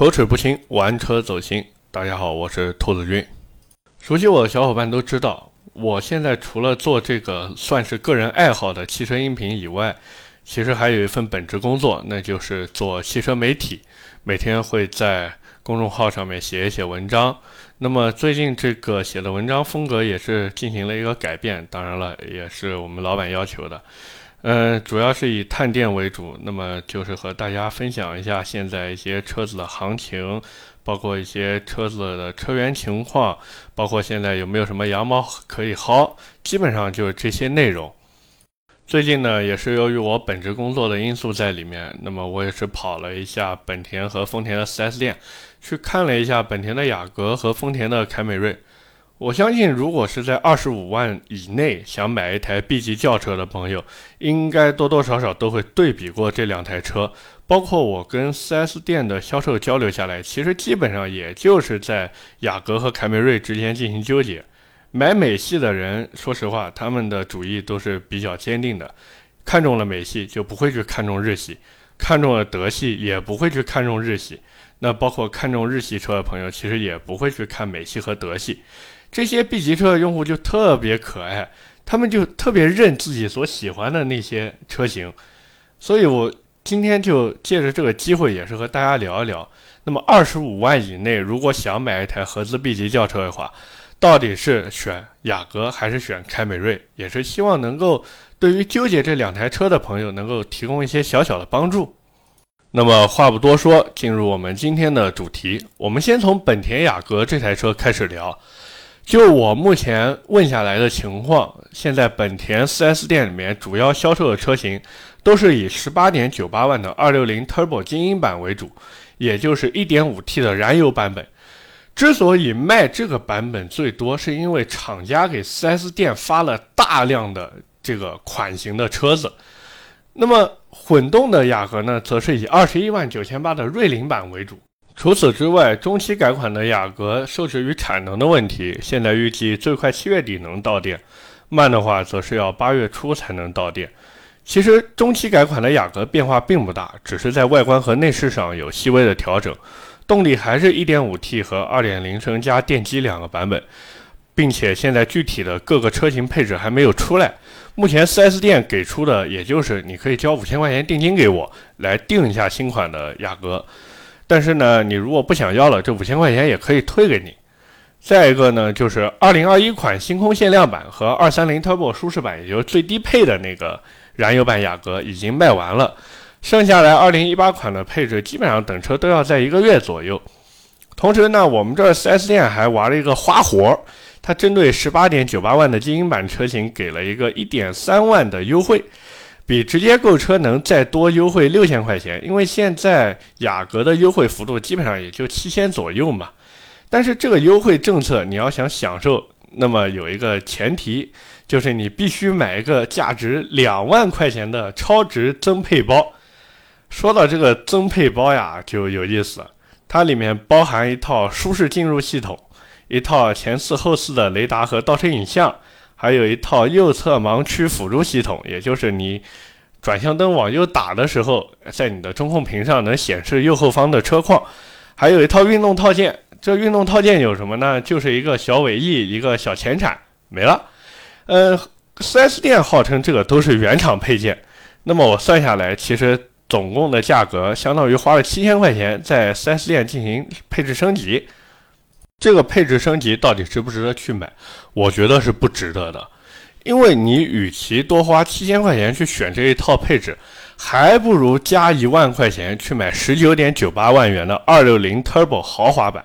口齿不清，玩车走心。大家好，我是兔子君。熟悉我的小伙伴都知道，我现在除了做这个算是个人爱好的汽车音频以外，其实还有一份本职工作，那就是做汽车媒体，每天会在公众号上面写一写文章。那么最近这个写的文章风格也是进行了一个改变，当然了，也是我们老板要求的。嗯，主要是以探店为主，那么就是和大家分享一下现在一些车子的行情，包括一些车子的车源情况，包括现在有没有什么羊毛可以薅，基本上就是这些内容。最近呢，也是由于我本职工作的因素在里面，那么我也是跑了一下本田和丰田的 4S 店，去看了一下本田的雅阁和丰田的凯美瑞。我相信，如果是在二十五万以内想买一台 B 级轿车的朋友，应该多多少少都会对比过这两台车。包括我跟 4S 店的销售交流下来，其实基本上也就是在雅阁和凯美瑞之间进行纠结。买美系的人，说实话，他们的主意都是比较坚定的，看中了美系就不会去看中日系，看中了德系也不会去看中日系。那包括看中日系车的朋友，其实也不会去看美系和德系。这些 B 级车的用户就特别可爱，他们就特别认自己所喜欢的那些车型，所以我今天就借着这个机会，也是和大家聊一聊。那么二十五万以内，如果想买一台合资 B 级轿车的话，到底是选雅阁还是选凯美瑞？也是希望能够对于纠结这两台车的朋友，能够提供一些小小的帮助。那么话不多说，进入我们今天的主题，我们先从本田雅阁这台车开始聊。就我目前问下来的情况，现在本田 4S 店里面主要销售的车型都是以18.98万的260 Turbo 精英版为主，也就是 1.5T 的燃油版本。之所以卖这个版本最多，是因为厂家给 4S 店发了大量的这个款型的车子。那么混动的雅阁呢，则是以21万九千八的锐灵版为主。除此之外，中期改款的雅阁受制于产能的问题，现在预计最快七月底能到店，慢的话则是要八月初才能到店。其实中期改款的雅阁变化并不大，只是在外观和内饰上有细微的调整，动力还是一点五 T 和二点零升加电机两个版本，并且现在具体的各个车型配置还没有出来。目前 4S 店给出的也就是你可以交五千块钱定金给我，来定一下新款的雅阁。但是呢，你如果不想要了，这五千块钱也可以退给你。再一个呢，就是二零二一款星空限量版和二三零 Turbo 舒适版，也就是最低配的那个燃油版雅阁已经卖完了，剩下来二零一八款的配置基本上等车都要在一个月左右。同时呢，我们这 4S 店还玩了一个花活，它针对十八点九八万的精英版车型给了一个一点三万的优惠。比直接购车能再多优惠六千块钱，因为现在雅阁的优惠幅度基本上也就七千左右嘛。但是这个优惠政策你要想享受，那么有一个前提，就是你必须买一个价值两万块钱的超值增配包。说到这个增配包呀，就有意思，它里面包含一套舒适进入系统，一套前四后四的雷达和倒车影像。还有一套右侧盲区辅助系统，也就是你转向灯往右打的时候，在你的中控屏上能显示右后方的车况。还有一套运动套件，这运动套件有什么呢？就是一个小尾翼，一个小前铲，没了。呃，4S 店号称这个都是原厂配件，那么我算下来，其实总共的价格相当于花了七千块钱在 4S 店进行配置升级。这个配置升级到底值不值得去买？我觉得是不值得的，因为你与其多花七千块钱去选这一套配置，还不如加一万块钱去买十九点九八万元的二六零 Turbo 豪华版，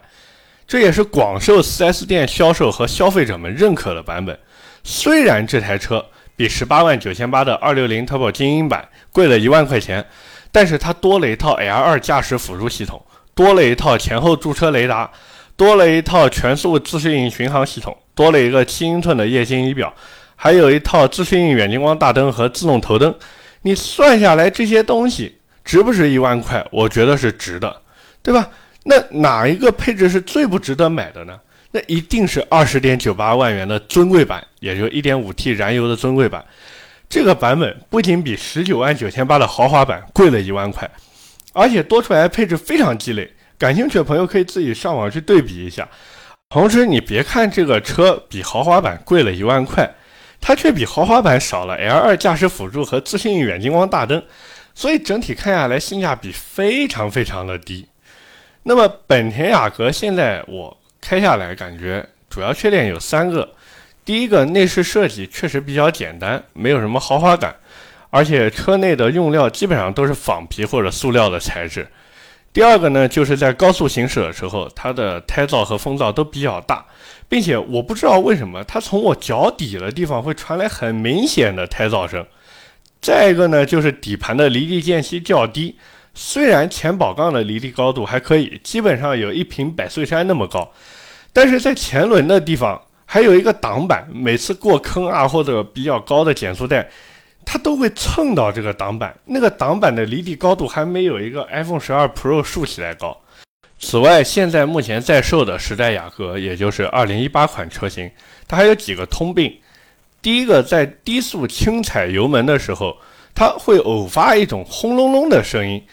这也是广受 4S 店销售和消费者们认可的版本。虽然这台车比十八万九千八的二六零 Turbo 精英版贵了一万块钱，但是它多了一套 L2 驾驶辅助系统，多了一套前后驻车雷达。多了一套全速自适应巡航系统，多了一个七英寸的液晶仪表，还有一套自适应远近光大灯和自动头灯。你算下来这些东西值不值一万块？我觉得是值的，对吧？那哪一个配置是最不值得买的呢？那一定是二十点九八万元的尊贵版，也就一点五 T 燃油的尊贵版。这个版本不仅比十九万九千八的豪华版贵了一万块，而且多出来的配置非常鸡肋。感兴趣的朋友可以自己上网去对比一下。同时，你别看这个车比豪华版贵了一万块，它却比豪华版少了 L2 驾驶辅助和自适应远近光大灯，所以整体看下来性价比非常非常的低。那么本田雅阁现在我开下来感觉主要缺点有三个，第一个内饰设计确实比较简单，没有什么豪华感，而且车内的用料基本上都是仿皮或者塑料的材质。第二个呢，就是在高速行驶的时候，它的胎噪和风噪都比较大，并且我不知道为什么它从我脚底的地方会传来很明显的胎噪声。再一个呢，就是底盘的离地间隙较低，虽然前保杠的离地高度还可以，基本上有一瓶百岁山那么高，但是在前轮的地方还有一个挡板，每次过坑啊或者比较高的减速带。它都会蹭到这个挡板，那个挡板的离地高度还没有一个 iPhone 十二 Pro 竖起来高。此外，现在目前在售的时代雅阁，也就是二零一八款车型，它还有几个通病。第一个，在低速轻踩油门的时候，它会偶发一种轰隆隆的声音。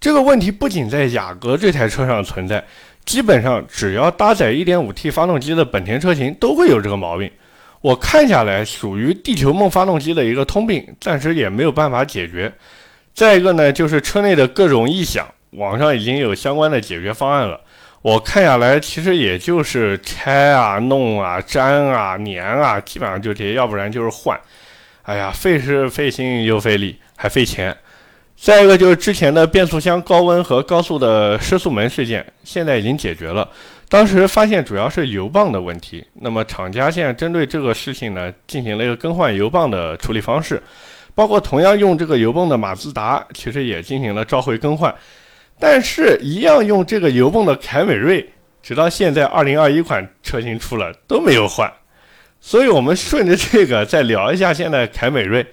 这个问题不仅在雅阁这台车上存在，基本上只要搭载 1.5T 发动机的本田车型都会有这个毛病。我看下来，属于地球梦发动机的一个通病，暂时也没有办法解决。再一个呢，就是车内的各种异响，网上已经有相关的解决方案了。我看下来，其实也就是拆啊、弄啊、粘啊、粘啊，基本上就这些，要不然就是换。哎呀，费时费心又费力，还费钱。再一个就是之前的变速箱高温和高速的失速门事件，现在已经解决了。当时发现主要是油泵的问题，那么厂家现在针对这个事情呢，进行了一个更换油泵的处理方式，包括同样用这个油泵的马自达，其实也进行了召回更换，但是一样用这个油泵的凯美瑞，直到现在二零二一款车型出了都没有换，所以我们顺着这个再聊一下现在凯美瑞，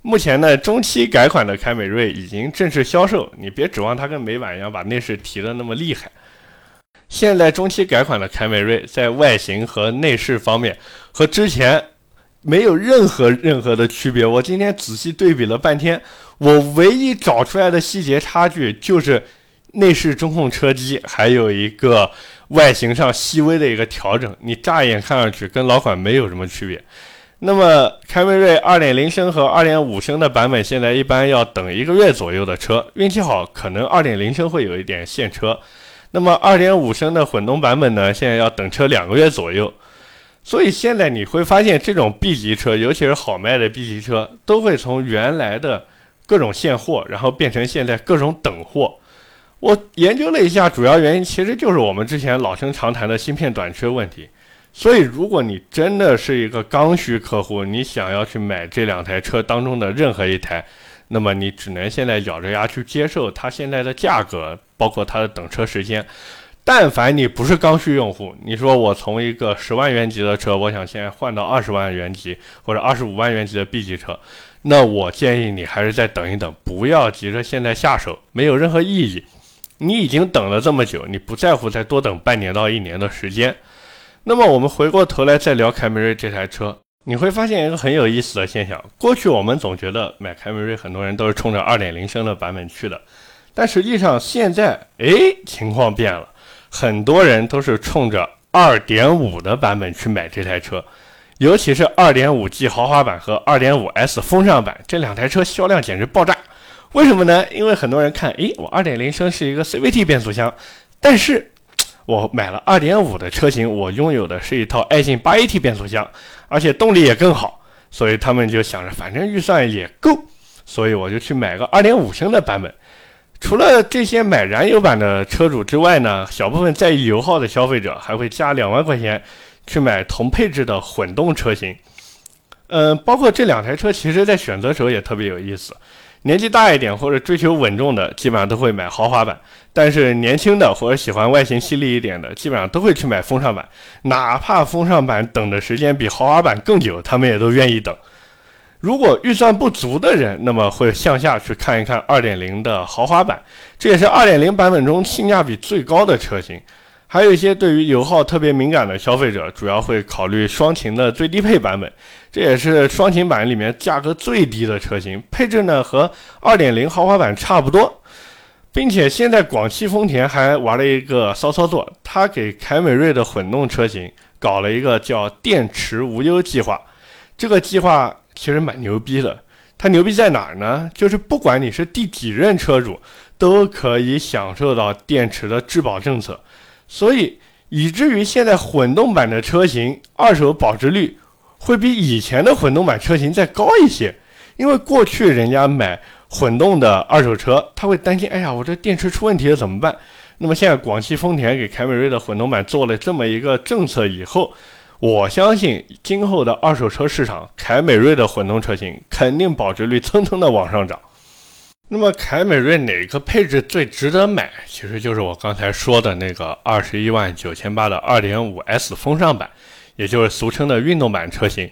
目前呢中期改款的凯美瑞已经正式销售，你别指望它跟美版一样把内饰提的那么厉害。现在中期改款的凯美瑞在外形和内饰方面和之前没有任何任何的区别。我今天仔细对比了半天，我唯一找出来的细节差距就是内饰中控车机，还有一个外形上细微的一个调整。你乍一眼看上去跟老款没有什么区别。那么凯美瑞2.0升和2.5升的版本现在一般要等一个月左右的车，运气好可能2.0升会有一点现车。那么2.5升的混动版本呢？现在要等车两个月左右，所以现在你会发现，这种 B 级车，尤其是好卖的 B 级车，都会从原来的各种现货，然后变成现在各种等货。我研究了一下，主要原因其实就是我们之前老生常谈的芯片短缺问题。所以，如果你真的是一个刚需客户，你想要去买这两台车当中的任何一台。那么你只能现在咬着牙去接受它现在的价格，包括它的等车时间。但凡你不是刚需用户，你说我从一个十万元级的车，我想现在换到二十万元级或者二十五万元级的 B 级车，那我建议你还是再等一等，不要急着现在下手，没有任何意义。你已经等了这么久，你不在乎再多等半年到一年的时间。那么我们回过头来再聊凯美瑞这台车。你会发现一个很有意思的现象：过去我们总觉得买凯美瑞，很多人都是冲着2.0升的版本去的，但实际上现在，哎，情况变了，很多人都是冲着2.5的版本去买这台车，尤其是 2.5G 豪华版和 2.5S 风尚版这两台车销量简直爆炸。为什么呢？因为很多人看，诶，我2.0升是一个 CVT 变速箱，但是。我买了2.5的车型，我拥有的是一套爱信 8AT 变速箱，而且动力也更好，所以他们就想着反正预算也够，所以我就去买个2.5升的版本。除了这些买燃油版的车主之外呢，小部分在意油耗的消费者还会加两万块钱去买同配置的混动车型。嗯，包括这两台车，其实在选择时候也特别有意思。年纪大一点或者追求稳重的，基本上都会买豪华版；但是年轻的或者喜欢外形犀利一点的，基本上都会去买风尚版。哪怕风尚版等的时间比豪华版更久，他们也都愿意等。如果预算不足的人，那么会向下去看一看2.0的豪华版，这也是2.0版本中性价比最高的车型。还有一些对于油耗特别敏感的消费者，主要会考虑双擎的最低配版本，这也是双擎版里面价格最低的车型，配置呢和2.0豪华版差不多。并且现在广汽丰田还玩了一个骚操作，他给凯美瑞的混动车型搞了一个叫电池无忧计划。这个计划其实蛮牛逼的，它牛逼在哪儿呢？就是不管你是第几任车主，都可以享受到电池的质保政策，所以以至于现在混动版的车型二手保值率会比以前的混动版车型再高一些，因为过去人家买混动的二手车，他会担心，哎呀，我这电池出问题了怎么办？那么现在广汽丰田给凯美瑞的混动版做了这么一个政策以后。我相信今后的二手车市场，凯美瑞的混动车型肯定保值率蹭蹭的往上涨。那么凯美瑞哪个配置最值得买？其实就是我刚才说的那个二十一万九千八的二点五 S 风尚版，也就是俗称的运动版车型。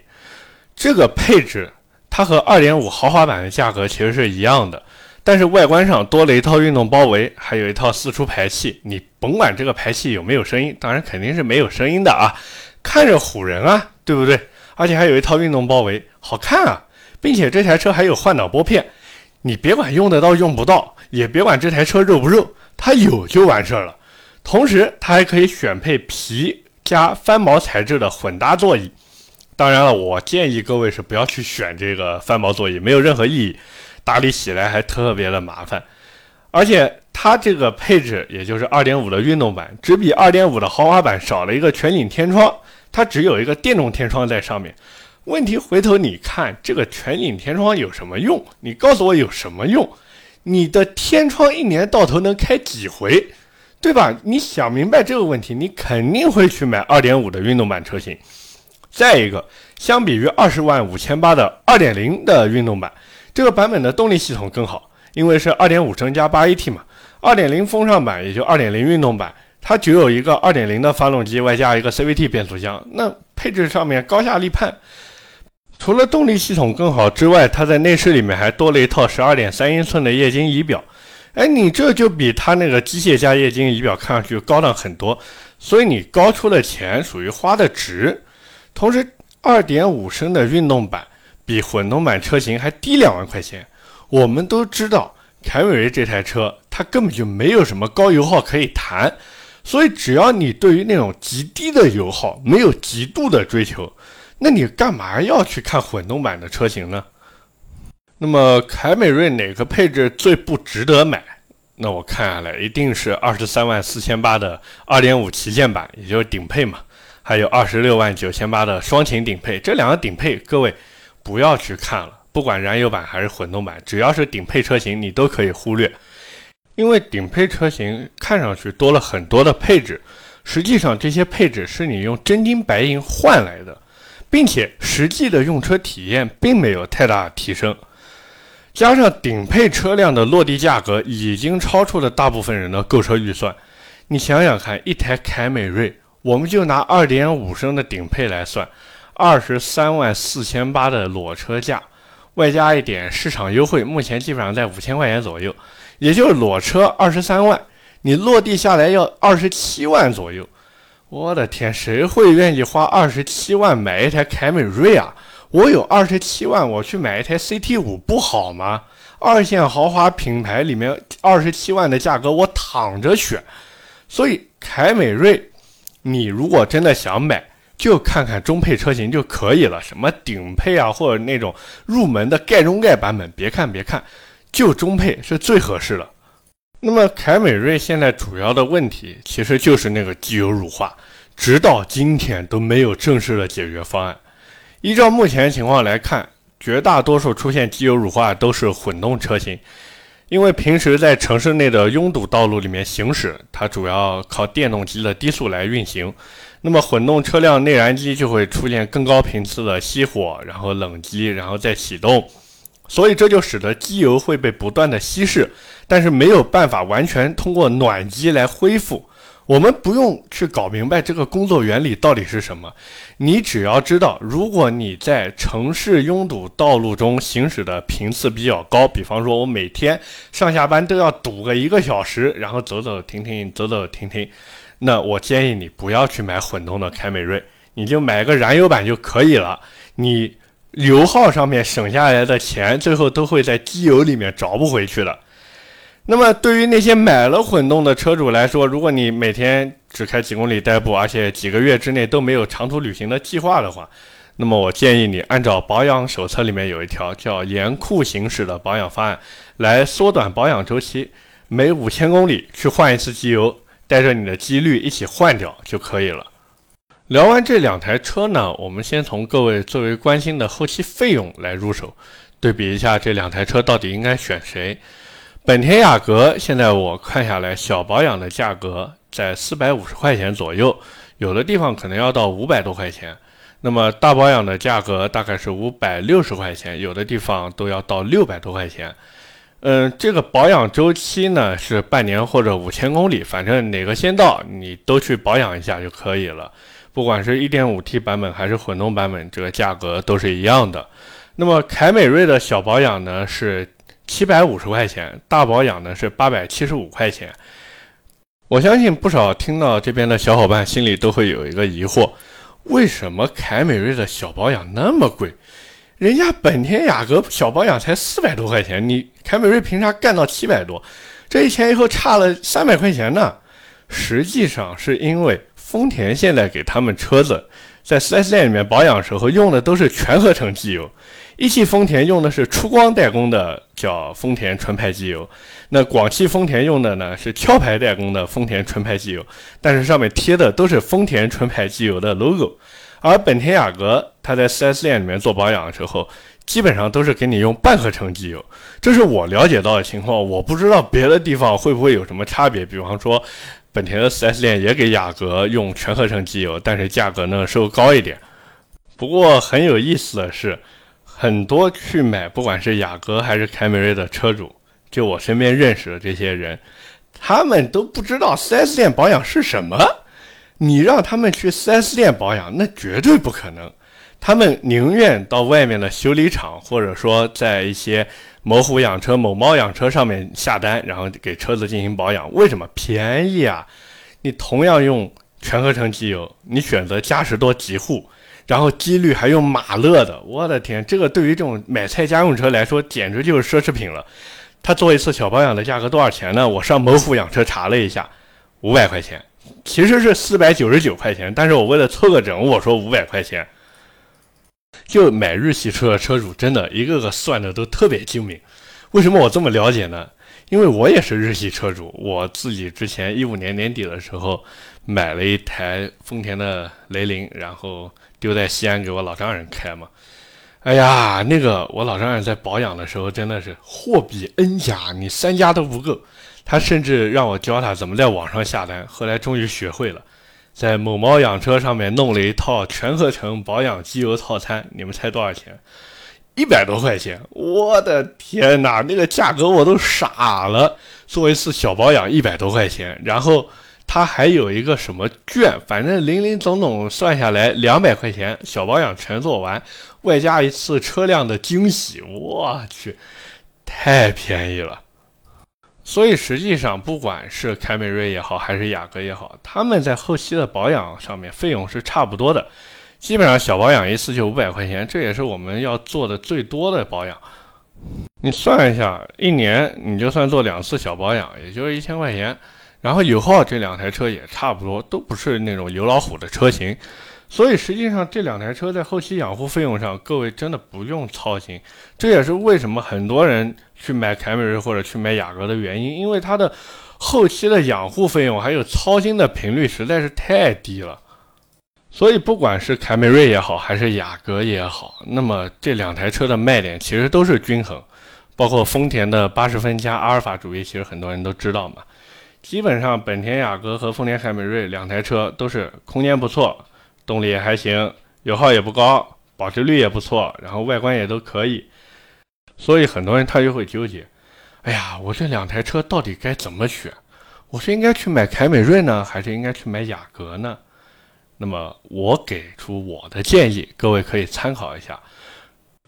这个配置它和二点五豪华版的价格其实是一样的，但是外观上多了一套运动包围，还有一套四出排气。你甭管这个排气有没有声音，当然肯定是没有声音的啊。看着唬人啊，对不对？而且还有一套运动包围，好看啊，并且这台车还有换挡拨片，你别管用得到用不到，也别管这台车肉不肉，它有就完事儿了。同时，它还可以选配皮加翻毛材质的混搭座椅。当然了，我建议各位是不要去选这个翻毛座椅，没有任何意义，打理起来还特别的麻烦。而且它这个配置，也就是二点五的运动版，只比二点五的豪华版少了一个全景天窗。它只有一个电动天窗在上面，问题回头你看这个全景天窗有什么用？你告诉我有什么用？你的天窗一年到头能开几回，对吧？你想明白这个问题，你肯定会去买二点五的运动版车型。再一个，相比于二十万五千八的二点零的运动版，这个版本的动力系统更好，因为是二点五升加八 AT 嘛。二点零风尚版也就二点零运动版。它只有一个二点零的发动机，外加一个 CVT 变速箱，那配置上面高下立判。除了动力系统更好之外，它在内饰里面还多了一套十二点三英寸的液晶仪表。哎，你这就比它那个机械加液晶仪表看上去高档很多，所以你高出了钱，属于花的值。同时，二点五升的运动版比混动版车型还低两万块钱。我们都知道，凯美瑞这台车它根本就没有什么高油耗可以谈。所以，只要你对于那种极低的油耗没有极度的追求，那你干嘛要去看混动版的车型呢？那么，凯美瑞哪个配置最不值得买？那我看下来，一定是二十三万四千八的二点五旗舰版，也就是顶配嘛。还有二十六万九千八的双擎顶配，这两个顶配，各位不要去看了。不管燃油版还是混动版，只要是顶配车型，你都可以忽略。因为顶配车型看上去多了很多的配置，实际上这些配置是你用真金白银换来的，并且实际的用车体验并没有太大提升。加上顶配车辆的落地价格已经超出了大部分人的购车预算。你想想看，一台凯美瑞，我们就拿2.5升的顶配来算，二十三万四千八的裸车价，外加一点市场优惠，目前基本上在五千块钱左右。也就是裸车二十三万，你落地下来要二十七万左右。我的天，谁会愿意花二十七万买一台凯美瑞啊？我有二十七万，我去买一台 CT 五不好吗？二线豪华品牌里面二十七万的价格，我躺着选。所以凯美瑞，你如果真的想买，就看看中配车型就可以了。什么顶配啊，或者那种入门的盖中盖版本，别看别看。就中配是最合适的。那么凯美瑞现在主要的问题其实就是那个机油乳化，直到今天都没有正式的解决方案。依照目前情况来看，绝大多数出现机油乳化都是混动车型，因为平时在城市内的拥堵道路里面行驶，它主要靠电动机的低速来运行，那么混动车辆内燃机就会出现更高频次的熄火，然后冷机，然后再启动。所以这就使得机油会被不断的稀释，但是没有办法完全通过暖机来恢复。我们不用去搞明白这个工作原理到底是什么，你只要知道，如果你在城市拥堵道路中行驶的频次比较高，比方说我每天上下班都要堵个一个小时，然后走走停停，走走停停，那我建议你不要去买混动的凯美瑞，你就买个燃油版就可以了。你。油耗上面省下来的钱，最后都会在机油里面找不回去的。那么对于那些买了混动的车主来说，如果你每天只开几公里代步，而且几个月之内都没有长途旅行的计划的话，那么我建议你按照保养手册里面有一条叫严酷行驶的保养方案，来缩短保养周期，每五千公里去换一次机油，带着你的机滤一起换掉就可以了。聊完这两台车呢，我们先从各位最为关心的后期费用来入手，对比一下这两台车到底应该选谁。本田雅阁现在我看下来，小保养的价格在四百五十块钱左右，有的地方可能要到五百多块钱。那么大保养的价格大概是五百六十块钱，有的地方都要到六百多块钱。嗯，这个保养周期呢是半年或者五千公里，反正哪个先到你都去保养一下就可以了。不管是一点五 T 版本还是混动版本，这个价格都是一样的。那么凯美瑞的小保养呢是。七百五十块钱，大保养呢是八百七十五块钱。我相信不少听到这边的小伙伴心里都会有一个疑惑：为什么凯美瑞的小保养那么贵？人家本田雅阁小保养才四百多块钱，你凯美瑞凭啥干到七百多？这一前一后差了三百块钱呢？实际上是因为丰田现在给他们车子在 4S 店里面保养时候用的都是全合成机油。一汽丰田用的是出光代工的，叫丰田纯牌机油；那广汽丰田用的呢是壳牌代工的丰田纯牌机油，但是上面贴的都是丰田纯牌机油的 logo。而本田雅阁，它在 4S 店里面做保养的时候，基本上都是给你用半合成机油。这是我了解到的情况，我不知道别的地方会不会有什么差别。比方说，本田的 4S 店也给雅阁用全合成机油，但是价格呢收高一点。不过很有意思的是。很多去买不管是雅阁还是凯美瑞的车主，就我身边认识的这些人，他们都不知道 4S 店保养是什么。你让他们去 4S 店保养，那绝对不可能。他们宁愿到外面的修理厂，或者说在一些某虎养车、某猫养车上面下单，然后给车子进行保养。为什么便宜啊？你同样用全合成机油，你选择嘉实多极护。然后机滤还用马勒的，我的天，这个对于这种买菜家用车来说，简直就是奢侈品了。他做一次小保养的价格多少钱呢？我上某虎养车查了一下，五百块钱，其实是四百九十九块钱，但是我为了凑个整，我说五百块钱。就买日系车的车主，真的一个个算的都特别精明。为什么我这么了解呢？因为我也是日系车主，我自己之前一五年年底的时候买了一台丰田的雷凌，然后。丢在西安给我老丈人开嘛，哎呀，那个我老丈人在保养的时候真的是货比 N 家，你三家都不够。他甚至让我教他怎么在网上下单，后来终于学会了，在某猫养车上面弄了一套全合成保养机油套餐。你们猜多少钱？一百多块钱！我的天哪，那个价格我都傻了。做一次小保养一百多块钱，然后。它还有一个什么券，反正零零总总算下来两百块钱，小保养全做完，外加一次车辆的惊喜，我去，太便宜了。所以实际上，不管是凯美瑞也好，还是雅阁也好，他们在后期的保养上面费用是差不多的，基本上小保养一次就五百块钱，这也是我们要做的最多的保养。你算一下，一年你就算做两次小保养，也就是一千块钱。然后油耗这两台车也差不多，都不是那种油老虎的车型，所以实际上这两台车在后期养护费用上，各位真的不用操心。这也是为什么很多人去买凯美瑞或者去买雅阁的原因，因为它的后期的养护费用还有操心的频率实在是太低了。所以不管是凯美瑞也好，还是雅阁也好，那么这两台车的卖点其实都是均衡，包括丰田的八十分加阿尔法主义，其实很多人都知道嘛。基本上，本田雅阁和丰田凯美瑞两台车都是空间不错，动力也还行，油耗也不高，保值率也不错，然后外观也都可以。所以很多人他就会纠结：哎呀，我这两台车到底该怎么选？我是应该去买凯美瑞呢，还是应该去买雅阁呢？那么我给出我的建议，各位可以参考一下。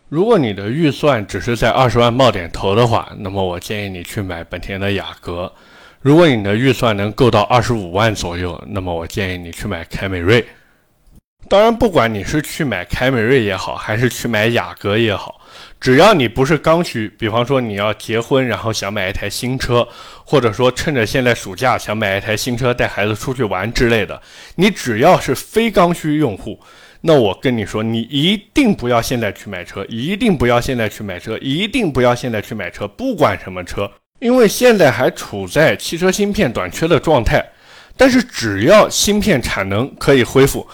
如果你的预算只是在二十万冒点头的话，那么我建议你去买本田的雅阁。如果你的预算能够到二十五万左右，那么我建议你去买凯美瑞。当然，不管你是去买凯美瑞也好，还是去买雅阁也好，只要你不是刚需，比方说你要结婚，然后想买一台新车，或者说趁着现在暑假想买一台新车带孩子出去玩之类的，你只要是非刚需用户，那我跟你说，你一定不要现在去买车，一定不要现在去买车，一定不要现在去买车，不管什么车，因为现在还处在汽车芯片短缺的状态。但是只要芯片产能可以恢复，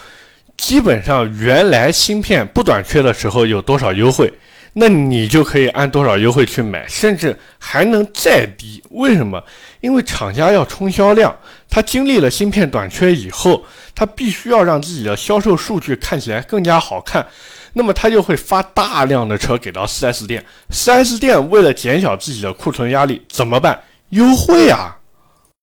基本上原来芯片不短缺的时候有多少优惠，那你就可以按多少优惠去买，甚至还能再低。为什么？因为厂家要冲销量，他经历了芯片短缺以后，他必须要让自己的销售数据看起来更加好看，那么他就会发大量的车给到 4S 店，4S 店为了减小自己的库存压力，怎么办？优惠啊！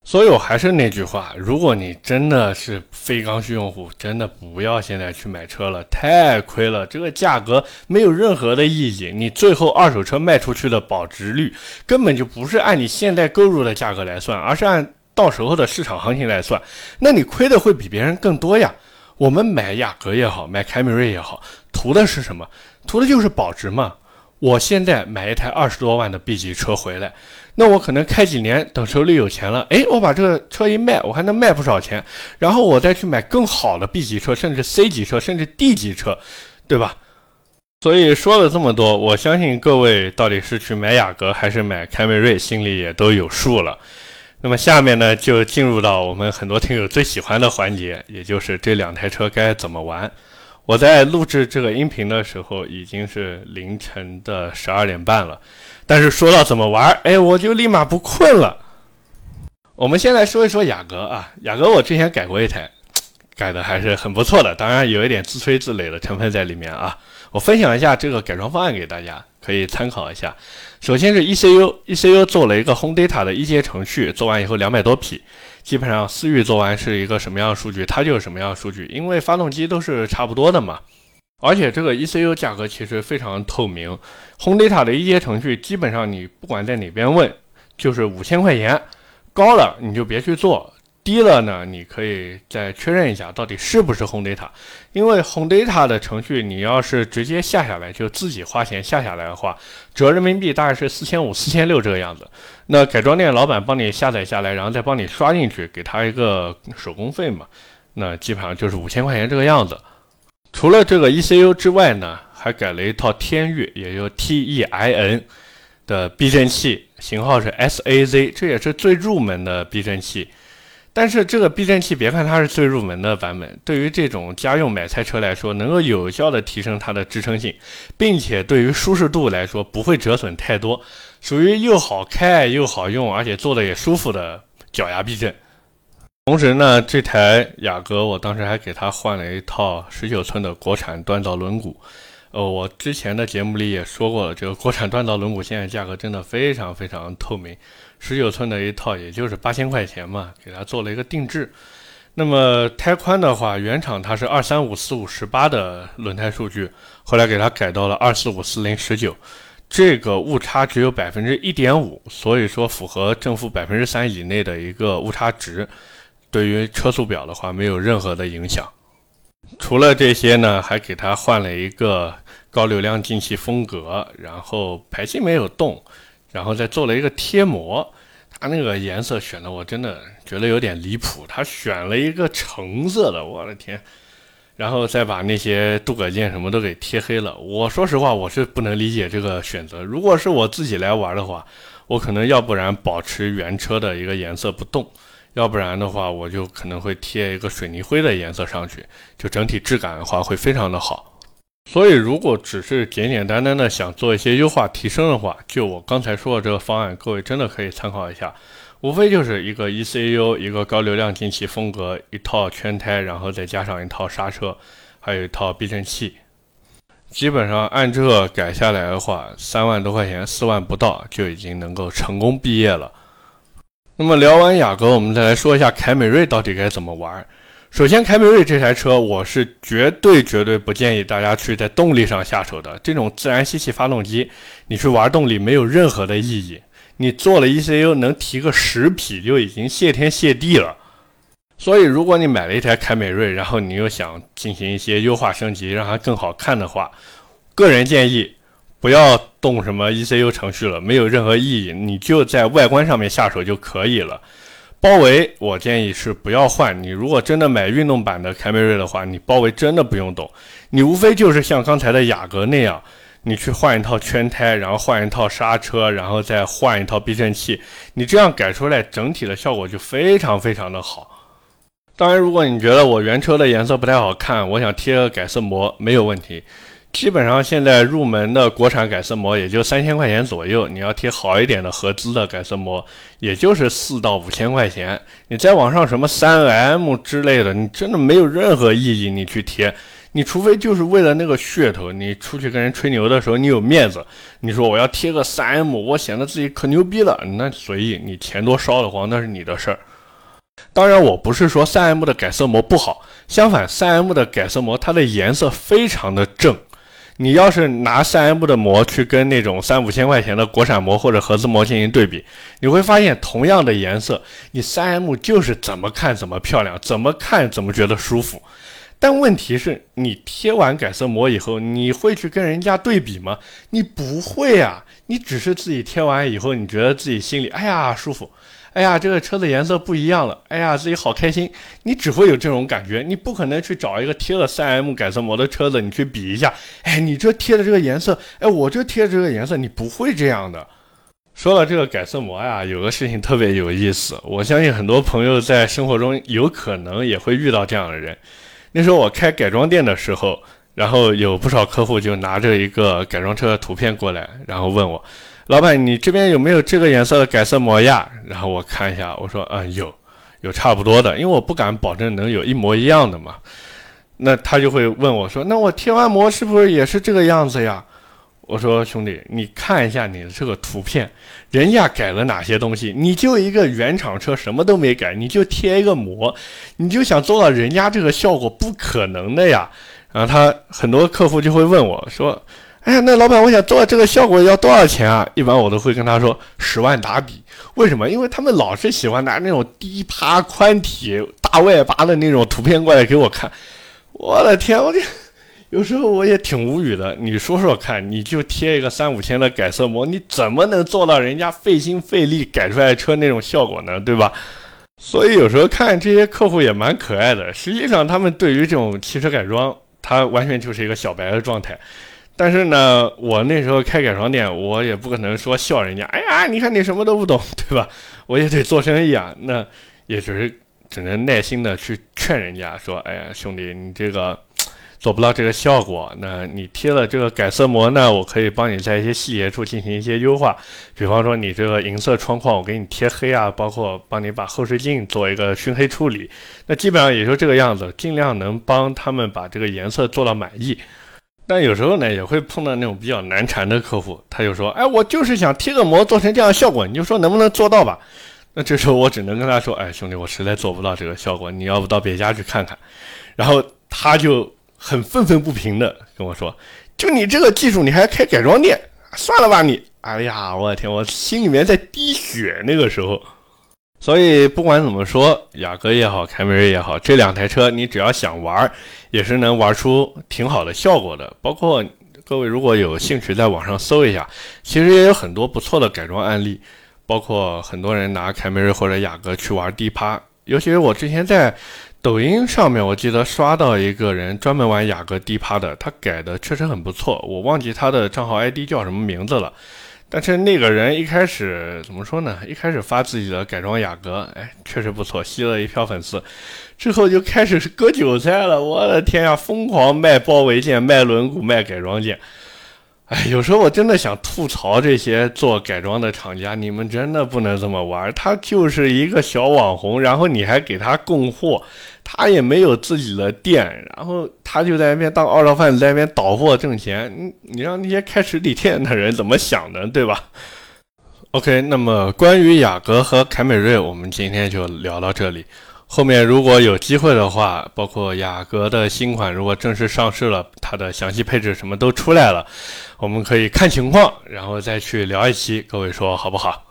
所以我还是那句话，如果你真的是非刚需用户，真的不要现在去买车了，太亏了。这个价格没有任何的意义，你最后二手车卖出去的保值率根本就不是按你现在购入的价格来算，而是按到时候的市场行情来算，那你亏的会比别人更多呀。我们买雅阁也好，买凯美瑞也好，图的是什么？图的就是保值嘛。我现在买一台二十多万的 B 级车回来，那我可能开几年，等手里有钱了，哎，我把这个车一卖，我还能卖不少钱，然后我再去买更好的 B 级车，甚至 C 级车，甚至 D 级车，对吧？所以说了这么多，我相信各位到底是去买雅阁还是买凯美瑞，心里也都有数了。那么下面呢，就进入到我们很多听友最喜欢的环节，也就是这两台车该怎么玩。我在录制这个音频的时候已经是凌晨的十二点半了，但是说到怎么玩，哎，我就立马不困了。我们先来说一说雅阁啊，雅阁我之前改过一台，改的还是很不错的，当然有一点自吹自擂的成分在里面啊。我分享一下这个改装方案给大家，可以参考一下。首先是 ECU，ECU 做了一个 Home Data 的一阶程序，做完以后两百多匹。基本上思域做完是一个什么样的数据，它就是什么样的数据，因为发动机都是差不多的嘛。而且这个 ECU 价格其实非常透明，Home Data 的一阶程序基本上你不管在哪边问，就是五千块钱，高了你就别去做。低了呢，你可以再确认一下到底是不是 Home Data，因为 Home Data 的程序你要是直接下下来就自己花钱下下来的话，折人民币大概是四千五、四千六这个样子。那改装店老板帮你下载下来，然后再帮你刷进去，给他一个手工费嘛，那基本上就是五千块钱这个样子。除了这个 ECU 之外呢，还改了一套天域，也就 TEIN 的避震器，型号是 SAZ，这也是最入门的避震器。但是这个避震器，别看它是最入门的版本，对于这种家用买菜车来说，能够有效的提升它的支撑性，并且对于舒适度来说不会折损太多，属于又好开又好用，而且坐的也舒服的脚牙避震。同时呢，这台雅阁我当时还给它换了一套十九寸的国产锻造轮毂。呃，我之前的节目里也说过了，这个国产锻造轮毂现在价格真的非常非常透明。十九寸的一套，也就是八千块钱嘛，给它做了一个定制。那么胎宽的话，原厂它是二三五四五十八的轮胎数据，后来给它改到了二四五四零十九，这个误差只有百分之一点五，所以说符合正负百分之三以内的一个误差值，对于车速表的话没有任何的影响。除了这些呢，还给它换了一个高流量进气风格，然后排气没有动。然后再做了一个贴膜，它那个颜色选的我真的觉得有点离谱，他选了一个橙色的，我的天！然后再把那些镀铬件什么都给贴黑了。我说实话，我是不能理解这个选择。如果是我自己来玩的话，我可能要不然保持原车的一个颜色不动，要不然的话我就可能会贴一个水泥灰的颜色上去，就整体质感的话会非常的好。所以，如果只是简简单单的想做一些优化提升的话，就我刚才说的这个方案，各位真的可以参考一下。无非就是一个 ECU，一个高流量进气风格，一套圈胎，然后再加上一套刹车，还有一套避震器。基本上按这个改下来的话，三万多块钱，四万不到就已经能够成功毕业了。那么聊完雅阁，我们再来说一下凯美瑞到底该怎么玩。首先，凯美瑞这台车，我是绝对绝对不建议大家去在动力上下手的。这种自然吸气发动机，你去玩动力没有任何的意义。你做了 ECU 能提个十匹就已经谢天谢地了。所以，如果你买了一台凯美瑞，然后你又想进行一些优化升级，让它更好看的话，个人建议不要动什么 ECU 程序了，没有任何意义，你就在外观上面下手就可以了。包围，我建议是不要换。你如果真的买运动版的凯美瑞的话，你包围真的不用动，你无非就是像刚才的雅阁那样，你去换一套圈胎，然后换一套刹车，然后再换一套避震器，你这样改出来，整体的效果就非常非常的好。当然，如果你觉得我原车的颜色不太好看，我想贴个改色膜没有问题。基本上现在入门的国产改色膜也就三千块钱左右，你要贴好一点的合资的改色膜，也就是四到五千块钱。你在网上什么三 M 之类的，你真的没有任何意义。你去贴，你除非就是为了那个噱头，你出去跟人吹牛的时候你有面子，你说我要贴个三 M，我显得自己可牛逼了，那随意，你钱多烧得慌，那是你的事儿。当然，我不是说三 M 的改色膜不好，相反，三 M 的改色膜它的颜色非常的正。你要是拿三 M 的膜去跟那种三五千块钱的国产膜或者合资膜进行对比，你会发现同样的颜色，你三 M 就是怎么看怎么漂亮，怎么看怎么觉得舒服。但问题是你贴完改色膜以后，你会去跟人家对比吗？你不会啊，你只是自己贴完以后，你觉得自己心里哎呀舒服。哎呀，这个车的颜色不一样了。哎呀，自己好开心。你只会有这种感觉，你不可能去找一个贴了三 M 改色膜的车子，你去比一下。哎，你这贴的这个颜色，哎，我这贴的这个颜色，你不会这样的。说了这个改色膜呀，有个事情特别有意思。我相信很多朋友在生活中有可能也会遇到这样的人。那时候我开改装店的时候，然后有不少客户就拿着一个改装车的图片过来，然后问我。老板，你这边有没有这个颜色的改色膜呀？然后我看一下，我说，嗯，有，有差不多的，因为我不敢保证能有一模一样的嘛。那他就会问我说，那我贴完膜是不是也是这个样子呀？我说，兄弟，你看一下你的这个图片，人家改了哪些东西？你就一个原厂车，什么都没改，你就贴一个膜，你就想做到人家这个效果，不可能的呀。然后他很多客户就会问我说。哎呀，那老板，我想做这个效果要多少钱啊？一般我都会跟他说十万打底。为什么？因为他们老是喜欢拿那种低趴、宽体、大外八的那种图片过来给我看。我的天，我这有时候我也挺无语的。你说说看，你就贴一个三五千的改色膜，你怎么能做到人家费心费力改出来车那种效果呢？对吧？所以有时候看这些客户也蛮可爱的。实际上，他们对于这种汽车改装，他完全就是一个小白的状态。但是呢，我那时候开改装店，我也不可能说笑人家。哎呀，你看你什么都不懂，对吧？我也得做生意啊。那也只是只能耐心的去劝人家说：“哎呀，兄弟，你这个做不到这个效果。那你贴了这个改色膜呢，我可以帮你在一些细节处进行一些优化。比方说，你这个银色窗框，我给你贴黑啊，包括帮你把后视镜做一个熏黑处理。那基本上也就这个样子，尽量能帮他们把这个颜色做到满意。”但有时候呢，也会碰到那种比较难缠的客户，他就说：“哎，我就是想贴个膜做成这样效果，你就说能不能做到吧？”那这时候我只能跟他说：“哎，兄弟，我实在做不到这个效果，你要不到别家去看看。”然后他就很愤愤不平的跟我说：“就你这个技术，你还开改装店？算了吧你！”哎呀，我的天，我心里面在滴血那个时候。所以不管怎么说，雅阁也好，凯美瑞也好，这两台车你只要想玩，也是能玩出挺好的效果的。包括各位如果有兴趣在网上搜一下，其实也有很多不错的改装案例。包括很多人拿凯美瑞或者雅阁去玩低趴，尤其是我之前在抖音上面，我记得刷到一个人专门玩雅阁低趴的，他改的确实很不错。我忘记他的账号 ID 叫什么名字了。但是那个人一开始怎么说呢？一开始发自己的改装雅阁，哎，确实不错，吸了一票粉丝。之后就开始割韭菜了，我的天呀，疯狂卖包围件、卖轮毂、卖改装件。哎，有时候我真的想吐槽这些做改装的厂家，你们真的不能这么玩。他就是一个小网红，然后你还给他供货，他也没有自己的店，然后他就在那边当二道贩子，在那边倒货挣钱。你你让那些开实体店的人怎么想的，对吧？OK，那么关于雅阁和凯美瑞，我们今天就聊到这里。后面如果有机会的话，包括雅阁的新款如果正式上市了，它的详细配置什么都出来了，我们可以看情况，然后再去聊一期。各位说好不好？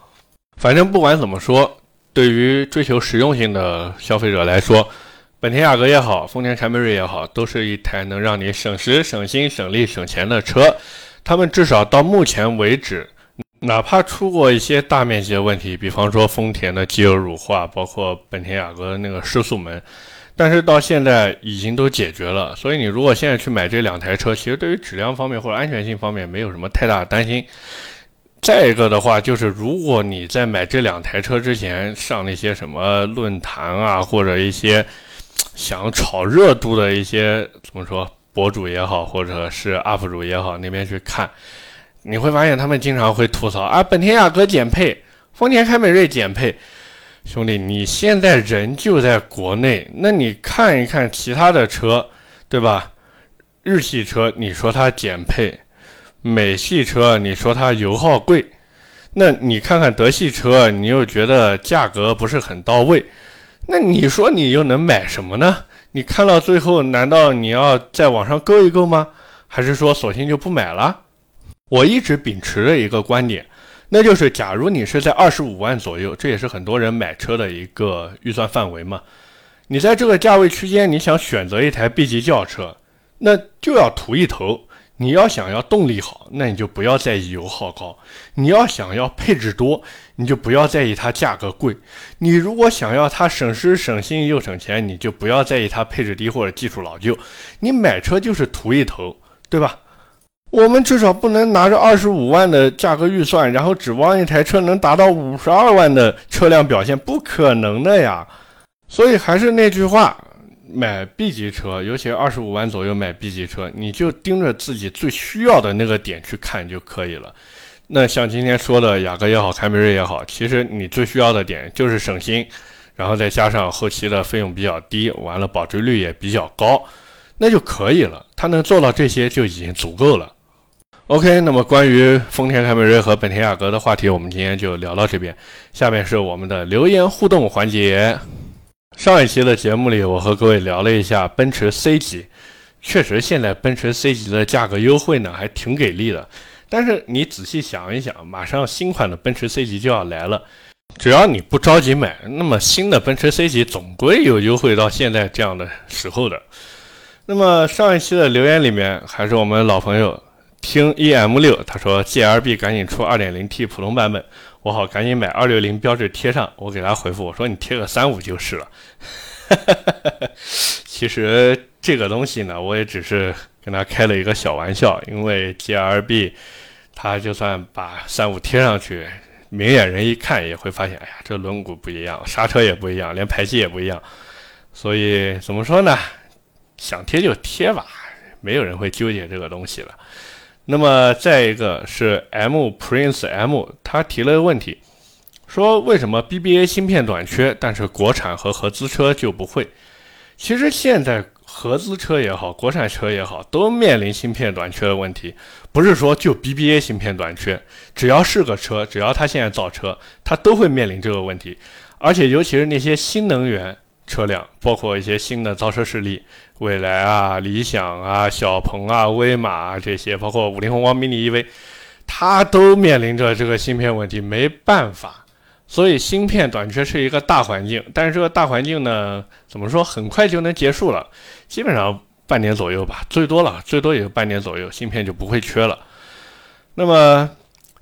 反正不管怎么说，对于追求实用性的消费者来说，本田雅阁也好，丰田凯美瑞也好，都是一台能让你省时、省心、省力、省钱的车。他们至少到目前为止，哪怕出过一些大面积的问题，比方说丰田的机油乳化，包括本田雅阁的那个失速门，但是到现在已经都解决了。所以你如果现在去买这两台车，其实对于质量方面或者安全性方面没有什么太大的担心。再一个的话，就是如果你在买这两台车之前上那些什么论坛啊，或者一些想炒热度的一些怎么说？博主也好，或者是 UP 主也好，那边去看，你会发现他们经常会吐槽啊，本田雅阁减配，丰田凯美瑞减配。兄弟，你现在人就在国内，那你看一看其他的车，对吧？日系车，你说它减配；美系车，你说它油耗贵。那你看看德系车，你又觉得价格不是很到位。那你说你又能买什么呢？你看到最后，难道你要在网上购一购吗？还是说索性就不买了？我一直秉持的一个观点，那就是假如你是在二十五万左右，这也是很多人买车的一个预算范围嘛。你在这个价位区间，你想选择一台 B 级轿车，那就要图一头。你要想要动力好，那你就不要在意油耗高；你要想要配置多，你就不要在意它价格贵。你如果想要它省时省心又省钱，你就不要在意它配置低或者技术老旧。你买车就是图一头，对吧？我们至少不能拿着二十五万的价格预算，然后指望一台车能达到五十二万的车辆表现，不可能的呀。所以还是那句话。买 B 级车，尤其二十五万左右买 B 级车，你就盯着自己最需要的那个点去看就可以了。那像今天说的雅阁也好，凯美瑞也好，其实你最需要的点就是省心，然后再加上后期的费用比较低，完了保值率也比较高，那就可以了。它能做到这些就已经足够了。OK，那么关于丰田凯美瑞和本田雅阁的话题，我们今天就聊到这边。下面是我们的留言互动环节。上一期的节目里，我和各位聊了一下奔驰 C 级，确实现在奔驰 C 级的价格优惠呢，还挺给力的。但是你仔细想一想，马上新款的奔驰 C 级就要来了，只要你不着急买，那么新的奔驰 C 级总归有优惠到现在这样的时候的。那么上一期的留言里面，还是我们老朋友听 EM 六，他说 GLB 赶紧出 2.0T 普通版本。我好赶紧买二六零标志贴上，我给他回复我说你贴个三五就是了。其实这个东西呢，我也只是跟他开了一个小玩笑，因为 G R B，他就算把三五贴上去，明眼人一看也会发现，哎呀，这轮毂不一样，刹车也不一样，连排气也不一样。所以怎么说呢？想贴就贴吧，没有人会纠结这个东西了。那么再一个是 M Prince M，他提了个问题，说为什么 BBA 芯片短缺，但是国产和合资车就不会？其实现在合资车也好，国产车也好，都面临芯片短缺的问题，不是说就 BBA 芯片短缺，只要是个车，只要它现在造车，它都会面临这个问题，而且尤其是那些新能源。车辆包括一些新的造车势力，蔚来啊、理想啊、小鹏啊、威马啊这些，包括五菱宏光 mini EV，它都面临着这个芯片问题，没办法。所以芯片短缺是一个大环境，但是这个大环境呢，怎么说，很快就能结束了，基本上半年左右吧，最多了，最多也就半年左右，芯片就不会缺了。那么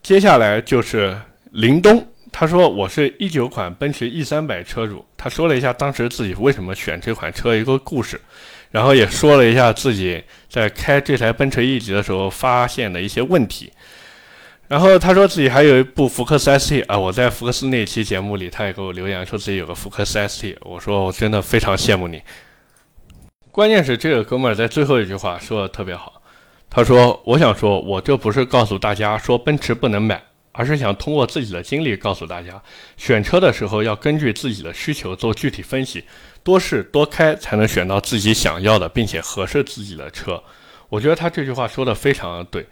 接下来就是林东。他说：“我是一九款奔驰 E 三百车主。”他说了一下当时自己为什么选这款车一个故事，然后也说了一下自己在开这台奔驰 E 级的时候发现的一些问题。然后他说自己还有一部福克斯 ST 啊，我在福克斯那期节目里，他也给我留言说自己有个福克斯 ST。我说我真的非常羡慕你。关键是这个哥们儿在最后一句话说的特别好，他说：“我想说，我这不是告诉大家说奔驰不能买。”而是想通过自己的经历告诉大家，选车的时候要根据自己的需求做具体分析，多试多开才能选到自己想要的并且合适自己的车。我觉得他这句话说的非常的对。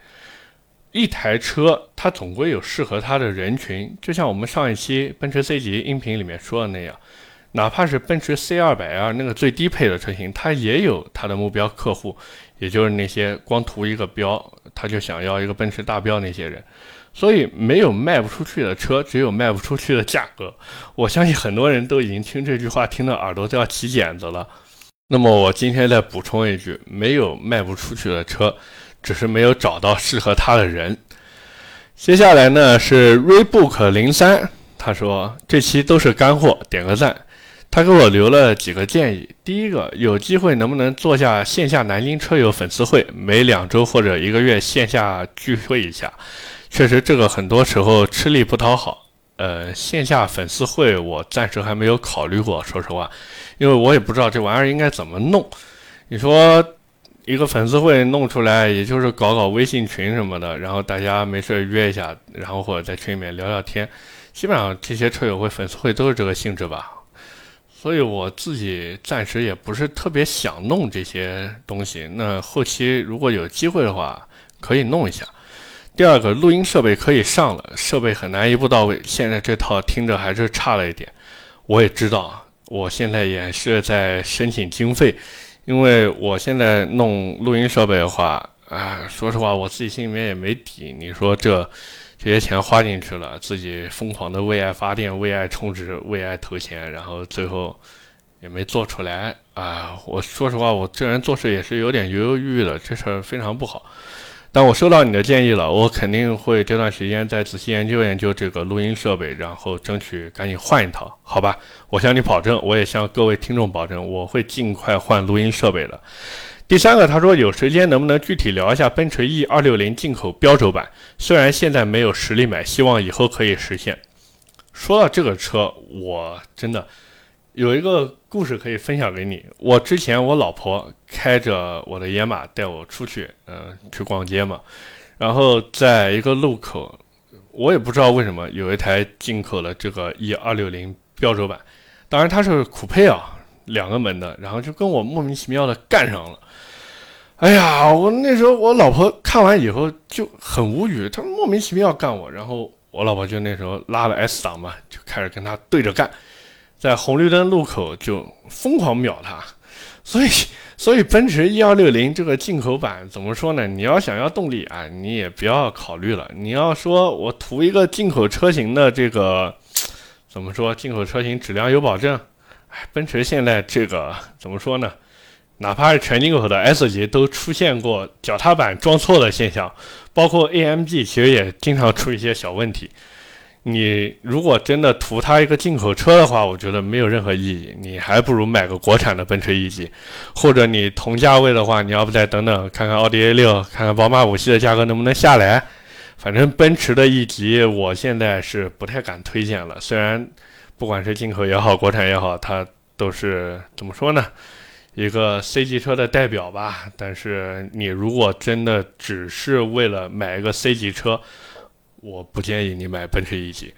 一台车它总归有适合它的人群，就像我们上一期奔驰 C 级音频里面说的那样，哪怕是奔驰 C 二百 L 那个最低配的车型，它也有它的目标客户，也就是那些光图一个标他就想要一个奔驰大标那些人。所以没有卖不出去的车，只有卖不出去的价格。我相信很多人都已经听这句话听得耳朵都要起茧子了。那么我今天再补充一句：没有卖不出去的车，只是没有找到适合他的人。接下来呢是 Rebook 零三，他说这期都是干货，点个赞。他给我留了几个建议。第一个，有机会能不能做下线下南京车友粉丝会，每两周或者一个月线下聚会一下。确实，这个很多时候吃力不讨好。呃，线下粉丝会我暂时还没有考虑过，说实话，因为我也不知道这玩意儿应该怎么弄。你说一个粉丝会弄出来，也就是搞搞微信群什么的，然后大家没事约一下，然后或者在群里面聊聊天。基本上这些车友会粉丝会都是这个性质吧。所以我自己暂时也不是特别想弄这些东西。那后期如果有机会的话，可以弄一下。第二个，录音设备可以上了，设备很难一步到位。现在这套听着还是差了一点。我也知道，我现在也是在申请经费，因为我现在弄录音设备的话，啊，说实话，我自己心里面也没底。你说这。这些钱花进去了，自己疯狂的为爱发电、为爱充值、为爱投钱，然后最后也没做出来啊！我说实话，我这人做事也是有点犹犹豫豫的，这事儿非常不好。但我收到你的建议了，我肯定会这段时间再仔细研究研究这个录音设备，然后争取赶紧换一套，好吧？我向你保证，我也向各位听众保证，我会尽快换录音设备的。第三个，他说有时间能不能具体聊一下奔驰 E 二六零进口标轴版？虽然现在没有实力买，希望以后可以实现。说到这个车，我真的有一个故事可以分享给你。我之前我老婆开着我的野马带我出去，嗯，去逛街嘛。然后在一个路口，我也不知道为什么有一台进口的这个 E 二六零标轴版，当然它是酷配啊。两个门的，然后就跟我莫名其妙的干上了。哎呀，我那时候我老婆看完以后就很无语，她莫名其妙干我，然后我老婆就那时候拉了 S 档嘛，就开始跟他对着干，在红绿灯路口就疯狂秒他。所以，所以奔驰 E 二六零这个进口版怎么说呢？你要想要动力啊，你也不要考虑了。你要说我图一个进口车型的这个怎么说？进口车型质量有保证。哎奔驰现在这个怎么说呢？哪怕是全进口的 S 级，都出现过脚踏板装错的现象，包括 AMG 其实也经常出一些小问题。你如果真的图它一个进口车的话，我觉得没有任何意义。你还不如买个国产的奔驰 E 级，或者你同价位的话，你要不再等等，看看奥迪 A6，看看宝马五系的价格能不能下来。反正奔驰的 E 级，我现在是不太敢推荐了，虽然。不管是进口也好，国产也好，它都是怎么说呢？一个 C 级车的代表吧。但是你如果真的只是为了买一个 C 级车，我不建议你买奔驰 E 级。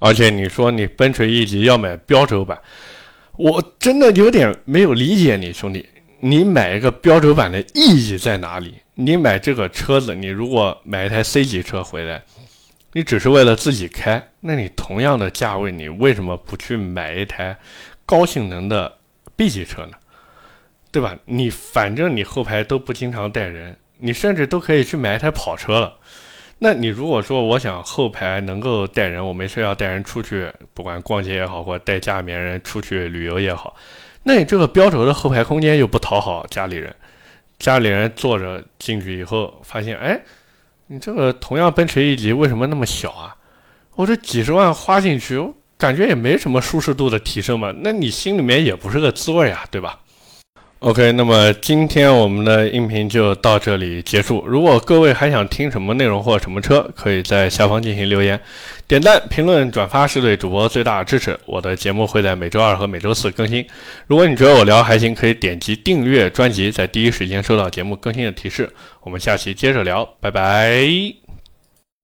而且你说你奔驰 E 级要买标轴版，我真的有点没有理解你兄弟。你买一个标轴版的意义在哪里？你买这个车子，你如果买一台 C 级车回来。你只是为了自己开，那你同样的价位，你为什么不去买一台高性能的 B 级车呢？对吧？你反正你后排都不经常带人，你甚至都可以去买一台跑车了。那你如果说我想后排能够带人，我没事要带人出去，不管逛街也好，或者带家里面人出去旅游也好，那你这个标轴的后排空间又不讨好家里人，家里人坐着进去以后发现，哎。你这个同样奔驰 E 级为什么那么小啊？我这几十万花进去，感觉也没什么舒适度的提升嘛。那你心里面也不是个滋味呀，对吧？OK，那么今天我们的音频就到这里结束。如果各位还想听什么内容或什么车，可以在下方进行留言、点赞、评论、转发，是对主播最大的支持。我的节目会在每周二和每周四更新。如果你觉得我聊还行，可以点击订阅专辑，在第一时间收到节目更新的提示。我们下期接着聊，拜拜。